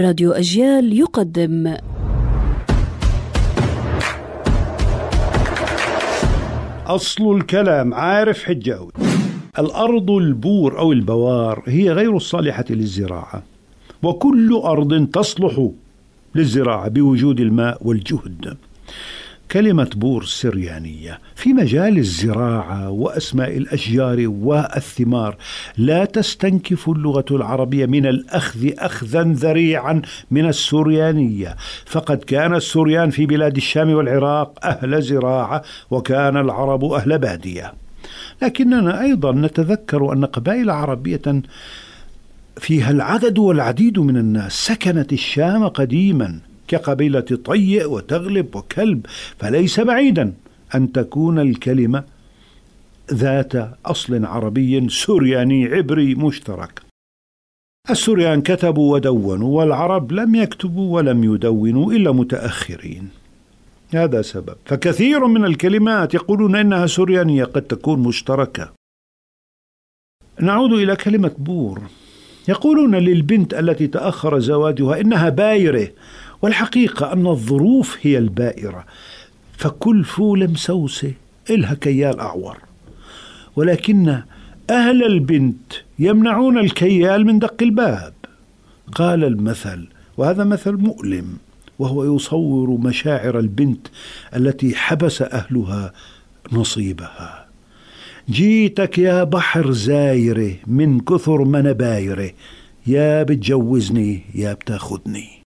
راديو أجيال يقدم. أصل الكلام عارف حجاوي الأرض البور أو البوار هي غير الصالحة للزراعة. وكل أرض تصلح للزراعة بوجود الماء والجهد. كلمة بور سريانية في مجال الزراعة وأسماء الأشجار والثمار لا تستنكف اللغة العربية من الأخذ أخذا ذريعا من السريانية. فقد كان السريان في بلاد الشام والعراق أهل زراعة وكان العرب أهل بادية. لكننا أيضا نتذكر أن قبائل عربية فيها العدد والعديد من الناس سكنت الشام قديما. كقبيلة طيء وتغلب وكلب فليس بعيدا أن تكون الكلمة ذات أصل عربي سرياني عبري مشترك. السريان كتبوا ودونوا والعرب لم يكتبوا ولم يدونوا إلا متأخرين. هذا سبب. فكثير من الكلمات يقولون إنها سريانية قد تكون مشتركة. نعود إلى كلمة بور. يقولون للبنت التي تأخر زواجها إنها بايرة والحقيقة أن الظروف هي البائرة. فكل فول مسوسة إلها كيال أعور. ولكن أهل البنت يمنعون الكيال من دق الباب. قال المثل وهذا مثل مؤلم وهو يصور مشاعر البنت التي حبس أهلها نصيبها. جيتك يا بحر زايرة من كثر ما أنا بايرة. يا بتجوزني يا بتاخذني